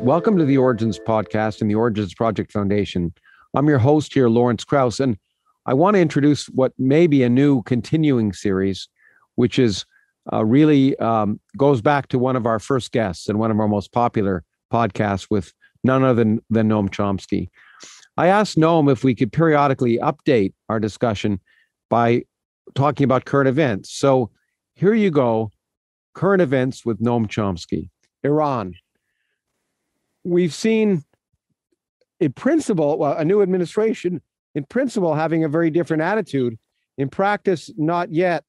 Welcome to the Origins Podcast and the Origins Project Foundation. I'm your host here, Lawrence Krauss, and I want to introduce what may be a new continuing series, which is uh, really um, goes back to one of our first guests and one of our most popular podcasts with none other than, than Noam Chomsky. I asked Noam if we could periodically update our discussion by talking about current events. So here you go current events with Noam Chomsky. Iran. We've seen, in principle, well, a new administration, in principle, having a very different attitude. In practice, not yet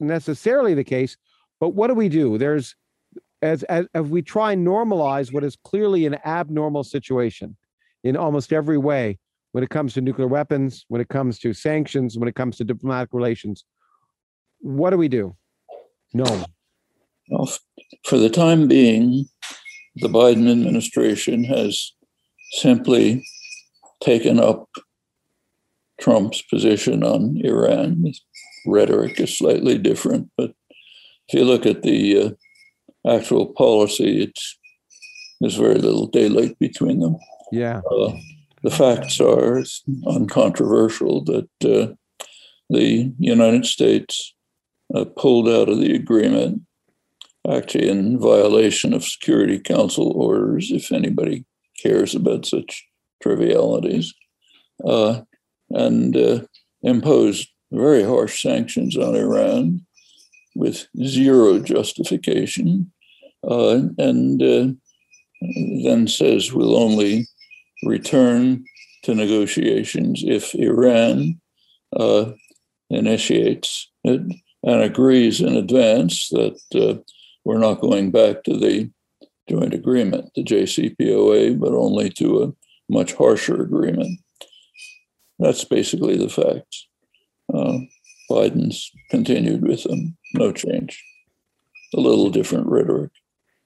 necessarily the case. But what do we do? There's as, as, as we try and normalize what is clearly an abnormal situation in almost every way when it comes to nuclear weapons, when it comes to sanctions, when it comes to diplomatic relations. What do we do? No. Well, for the time being, the Biden administration has simply taken up Trump's position on Iran. His rhetoric is slightly different, but if you look at the uh, actual policy, it's there's very little daylight between them. Yeah. Uh, the facts are uncontroversial that uh, the United States uh, pulled out of the agreement, actually in violation of Security Council orders, if anybody cares about such trivialities, uh, and uh, imposed very harsh sanctions on Iran with zero justification, uh, and uh, then says we'll only return to negotiations if Iran uh, initiates it and agrees in advance that uh, we're not going back to the joint agreement, the JCPOA, but only to a much harsher agreement. That's basically the facts. Uh, Biden's continued with them, no change. A little different rhetoric.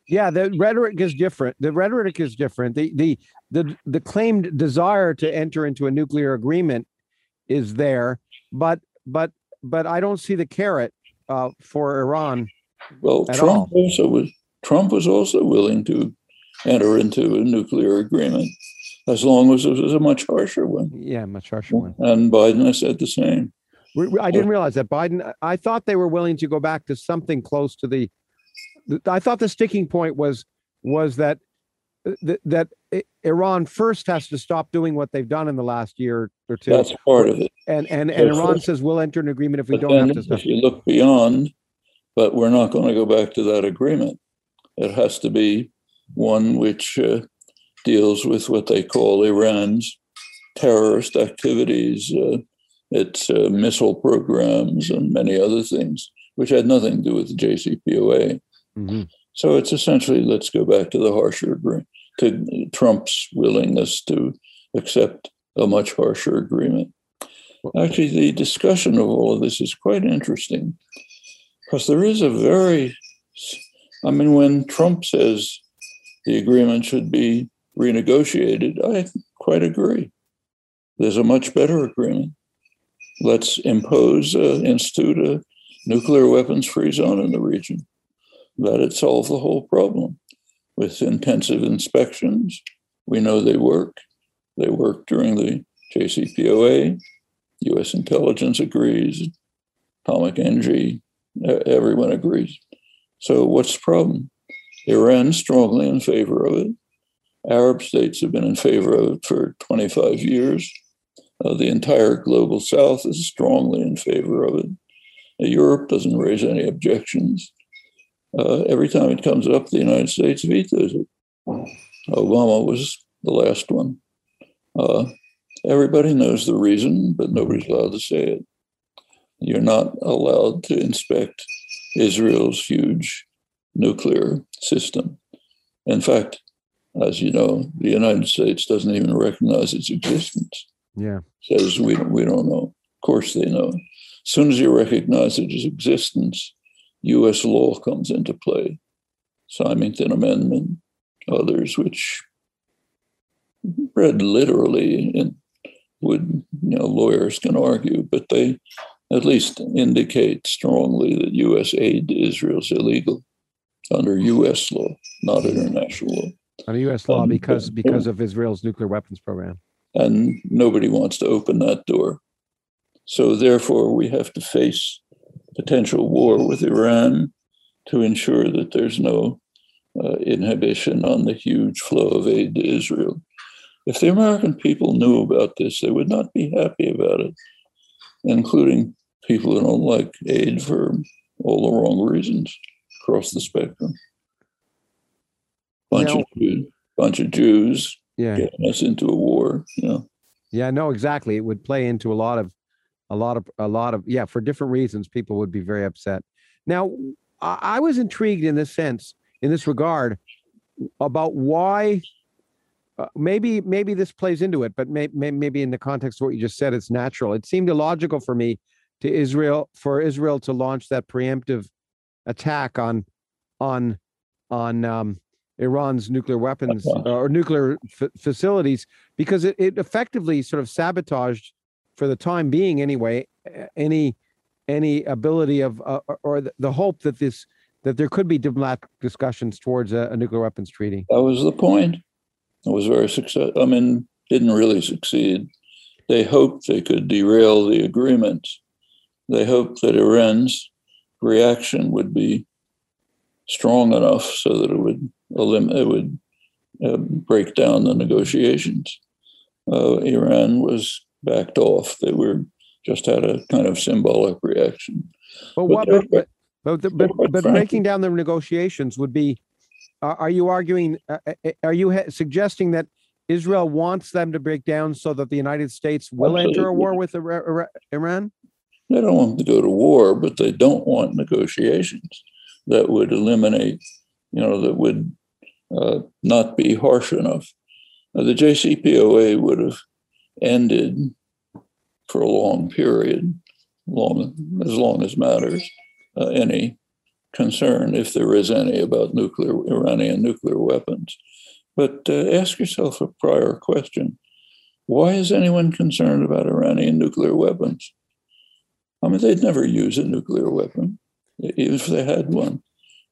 Yeah, the rhetoric is different. The rhetoric is different. The the the the claimed desire to enter into a nuclear agreement is there, but but but I don't see the carrot uh, for Iran. Well, Trump all. also was Trump was also willing to enter into a nuclear agreement as long as it was a much harsher one. Yeah, much harsher one. And Biden has said the same. I didn't realize that Biden. I thought they were willing to go back to something close to the. I thought the sticking point was was that that Iran first has to stop doing what they've done in the last year or two. That's part of it. And and, and Iran says we'll enter an agreement if we But don't have to stop. if you look beyond, but we're not going to go back to that agreement. It has to be one which uh, deals with what they call Iran's terrorist activities, uh, its uh, missile programs, and many other things, which had nothing to do with the JCPOA. Mhm. So it's essentially let's go back to the harsher agreement, to Trump's willingness to accept a much harsher agreement. Actually, the discussion of all of this is quite interesting because there is a very, I mean, when Trump says the agreement should be renegotiated, I quite agree. There's a much better agreement. Let's impose, uh, institute a nuclear weapons free zone in the region. That'd solve the whole problem with intensive inspections. We know they work. They work during the JCPOA. US intelligence agrees. Atomic energy, everyone agrees. So, what's the problem? Iran's strongly in favor of it. Arab states have been in favor of it for 25 years. Uh, the entire global south is strongly in favor of it. Uh, Europe doesn't raise any objections. Uh, every time it comes up, the United States vetoes it. Obama was the last one. Uh, everybody knows the reason, but nobody's allowed to say it. You're not allowed to inspect Israel's huge nuclear system. In fact, as you know, the United States doesn't even recognize its existence. Yeah. Says we don't, we don't know. Of course, they know. As soon as you recognize its existence, U.S. law comes into play. Symington Amendment, others, which read literally and would you know lawyers can argue, but they at least indicate strongly that U.S. aid to Israel is illegal under U.S. law, not international law. under U.S. law Um, because but- because of Israel's nuclear weapons program. and nobody wants to open that door. So, therefore, we have to face potential war with Iran to ensure that there's no uh, inhibition on the huge flow of aid to Israel. If the American people knew about this, they would not be happy about it, including people who don't like aid for all the wrong reasons across the spectrum. Bunch Now- of Jews, bunch of Jews Yeah, getting us into a war. You know. yeah, no, exactly. It would play into a lot of, a lot of, a lot of, yeah, for different reasons, people would be very upset. Now, I, I was intrigued in this sense, in this regard, about why. Uh, maybe maybe this plays into it, but may, may, maybe in the context of what you just said, it's natural. It seemed illogical for me to Israel for Israel to launch that preemptive attack on on on um, Iran's nuclear weapons Uh-huh. or nuclear f- facilities because it, it effectively sort of sabotaged, for the time being anyway, any any ability of uh, or- or the, the hope that this that there could be diplomatic discussions towards a, a nuclear weapons treaty. That was the point. It was very successful. I mean, didn't really succeed. They hoped they could derail the agreement. They hoped that Iran's reaction would be strong enough so that it would elim- it would uh, break down the negotiations. Uh, Iran was backed off. They were just had a kind of symbolic reaction. But But what? But but but, but, frankly- breaking down the negotiations would be. Are, are you arguing? Uh, uh, are you ha- suggesting that Israel wants them to break down so that the United States will enter a war with Ira- Ira- Iran? They don't want to go to war, but they don't want negotiations that would eliminate, you know, that would uh, not be harsh enough. Uh, the JCPOA would have ended for a long period, long as long as matters, uh, any concern, if there is any, about nuclear Iranian nuclear weapons. But uh, ask yourself a prior question: Why is anyone concerned about Iranian nuclear weapons? I mean, they'd never use a nuclear weapon, even if they had one.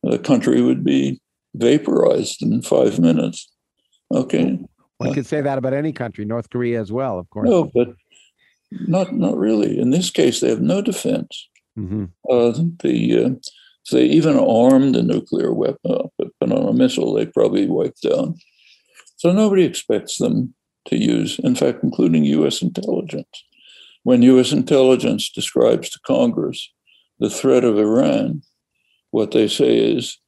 The country would be vaporized in five minutes. Okay, One could say that about any country, North Korea as well, of course. no, but not not really. In this case, they have no defense. hmm Uh, the uh, if they even armed a nuclear weapon, uh, weapon on a missile, they probably wiped down. So nobody expects them to use, in fact, including U.S. intelligence. When U.S. intelligence describes to Congress the threat of Iran, what they say is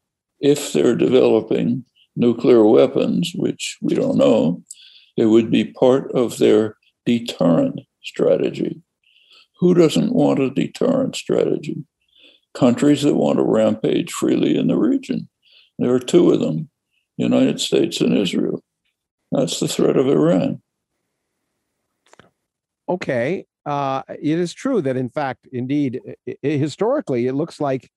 if they're developing nuclear weapons, which we don't know, it would be part of their deterrent strategy. Who doesn't want a deterrent strategy? Countries that want to rampage freely in the region. There are two of them United States and Israel. That's the threat of Iran. Okay. Uh, it is true that, in fact, indeed, i- i- historically, it looks like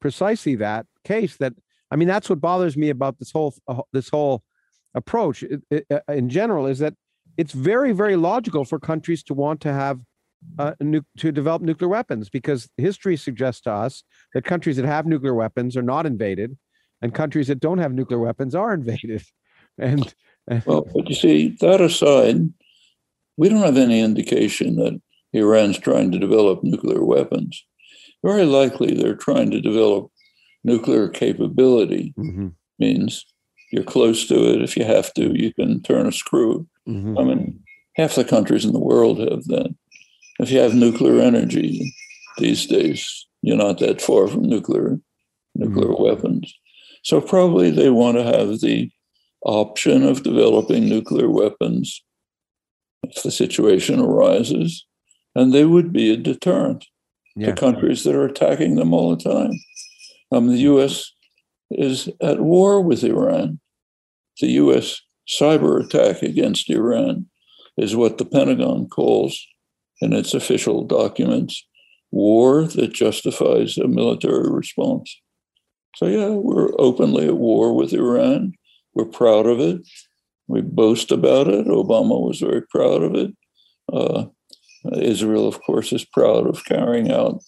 precisely that case. That I mean, that's what bothers me about this whole uh, this whole approach i- i- uh, in general is that it's very, very logical for countries to want to have uh, nu- to develop nuclear weapons because history suggests to us that countries that have nuclear weapons are not invaded, and countries that don't have nuclear weapons are invaded. And Well, but you see, that aside, we don't have any indication that Iran's trying to develop nuclear weapons. Very likely they're trying to develop nuclear capability, Mhm, means you're close to it. If you have to, you can turn a screw. mhm. I mean, half the countries in the world have that. If you have nuclear energy these days, you're not that far from nuclear nuclear weapons. So probably they want to have the option of developing nuclear weapons if the situation arises, and they would be a deterrent yeah. to countries that are attacking them all the time. Um, the U.S. is at war with Iran. The U.S. cyber attack against Iran is what the Pentagon calls, in its official documents, war that justifies a military response. So, yeah, we're openly at war with Iran. We're proud of it. We boast about it. Obama was very proud of it. Uh, Israel, of course, is proud of carrying out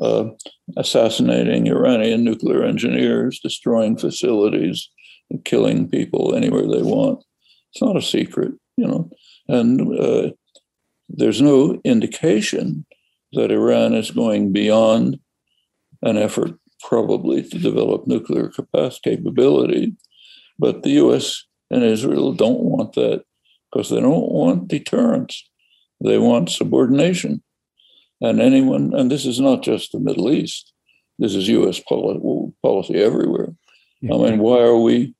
uh, assassinating Iranian nuclear engineers, destroying facilities, killing people anywhere they want. It's not a secret, you know. And uh, there's no indication that Iran is going beyond an effort, probably, to develop nuclear capacity capability. But the US and Israel don't want that because they don't want deterrence. They want subordination. And anyone, and this is not just the Middle East, this is US policy, policy everywhere. I mean, why are we,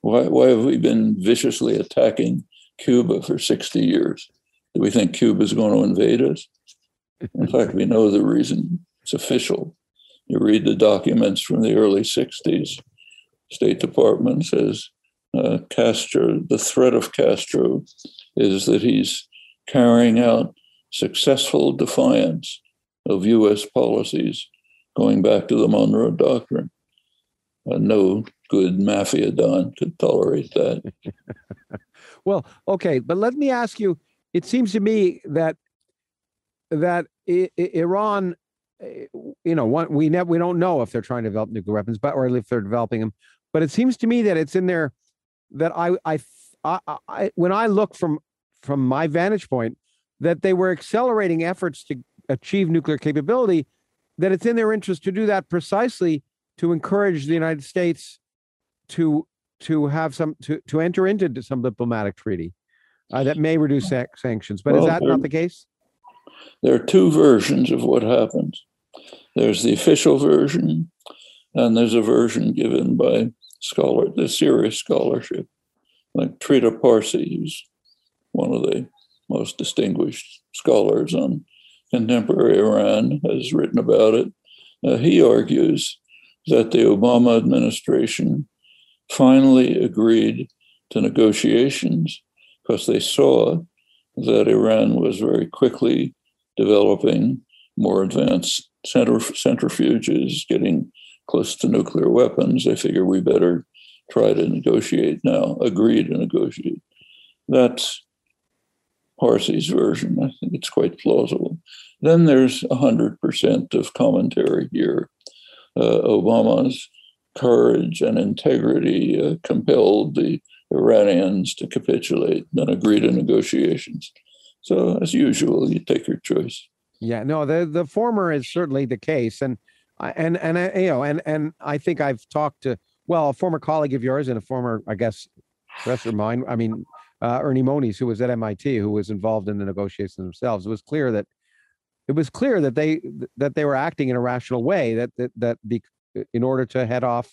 why, why have we been viciously attacking Cuba for 60 years? Do we think Cuba is going to invade us? In fact, we know the reason. It's official. You read the documents from the early 60s. State Department says uh, Castro, the threat of Castro is that he's carrying out successful defiance of US policies going back to the Monroe Doctrine. Uh, no good mafia don could tolerate that. well, okay, but let me ask you it seems to me that that I- I- Iran, eh, you know, one, we never we don't know if they're trying to develop nuclear weapons, but or if they're developing them. But it seems to me that it's in there that I I, I, I when I look from from my vantage point that they were accelerating efforts to achieve nuclear capability. That it's in their interest to do that precisely to encourage the United States to to have some to to enter into some diplomatic treaty uh, that may reduce sanctions. But Well, is that there- not the case? There are two versions of what happens. There's the official version, and there's a version given by scholar, the serious scholarship, like Trita Parsi, who's one of the most distinguished scholars on contemporary Iran, has written about it. Uh, he argues that the Obama administration finally agreed to negotiations because they saw that Iran was very quickly developing more advanced centrif- centrifuges, getting close to nuclear weapons. They figure we better try to negotiate now, agree to negotiate. That's Parsi's version. I think it's quite plausible. Then there's 100% of commentary here. Uh, Obama's courage and integrity uh, compelled the Iranians to capitulate and agree to negotiations. So, as usual, you take your choice. Yeah, no, the the former is certainly the case, and and and I, you know, and and I think I've talked to well a former colleague of yours and a former, I guess, professor of mine. I mean, uh, Ernie Moniz, who was at MIT, who was involved in the negotiations themselves. It was clear that it was clear that they that they were acting in a rational way. That that that be, in order to head off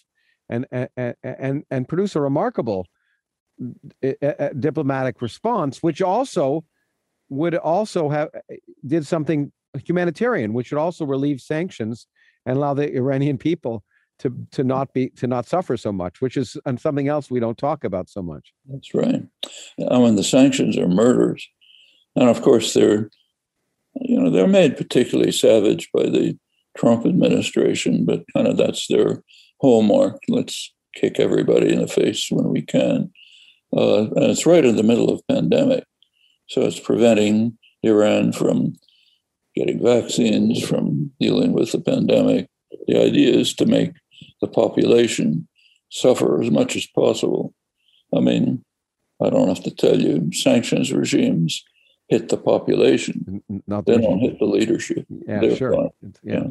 and and and and produce a remarkable diplomatic response, which also would also have did something humanitarian, which would also relieve sanctions and allow the Iranian people to to not be to not suffer so much, which is and something else we don't talk about so much. That's right. I mean, the sanctions are murders, and of course they're, you know, they're made particularly savage by the Trump administration, but kind of that's their hallmark. Let's kick everybody in the face when we can, uh, and it's right in the middle of pandemic, so it's preventing Iran from getting vaccines, from dealing with the pandemic. The idea is to make the population suffer as much as possible. I mean, I don't have to tell you, sanctions regimes hit the population. Not They the- don't hit the leadership. yeah, They're sure. It's- yeah.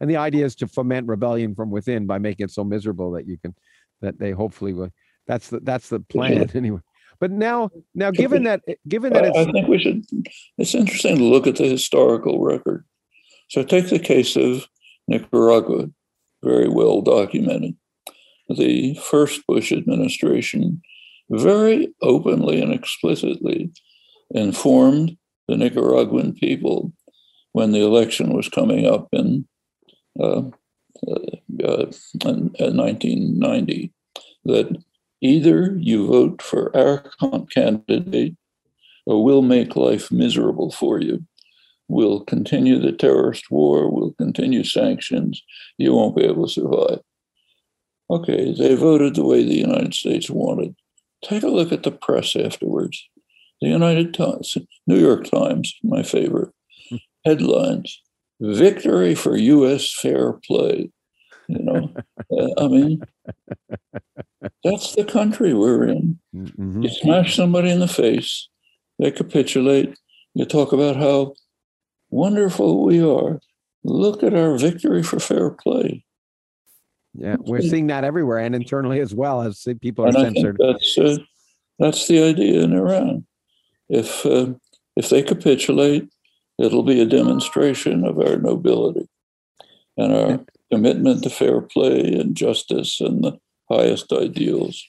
And the idea is to foment rebellion from within by making it so miserable that you can that they hopefully will. That's the that's the plan anyway. But now now given that given that I, I think we should, it's interesting to look at the historical record. So take the case of Nicaragua, very well documented. The first Bush administration very openly and explicitly informed the Nicaraguan people when the election was coming up in, uh, uh, in, in 1990 that either you vote for our candidate or we'll make life miserable for you. We'll continue the terrorist war, we'll continue sanctions, you won't be able to survive. Okay, they voted the way the United States wanted. Take a look at the press afterwards. The United Times, New York Times, my favorite, headlines Victory for US fair play. You know, Uh, I mean, That's the country we're in. Mhm. You smash somebody in the face, they capitulate. You talk about how wonderful we are. Look at our victory for fair play. Yeah, we're seeing that everywhere and internally as well as people are And I think censored. that's uh, that's the idea in Iran. If uh, if they capitulate, it'll be a demonstration of our nobility and our commitment to fair play and justice and the highest ideals.